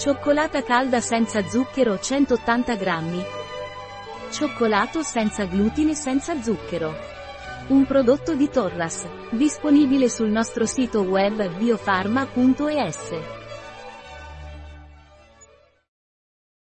Cioccolata calda senza zucchero 180 grammi. Cioccolato senza glutine senza zucchero. Un prodotto di Torras, disponibile sul nostro sito web biofarma.es.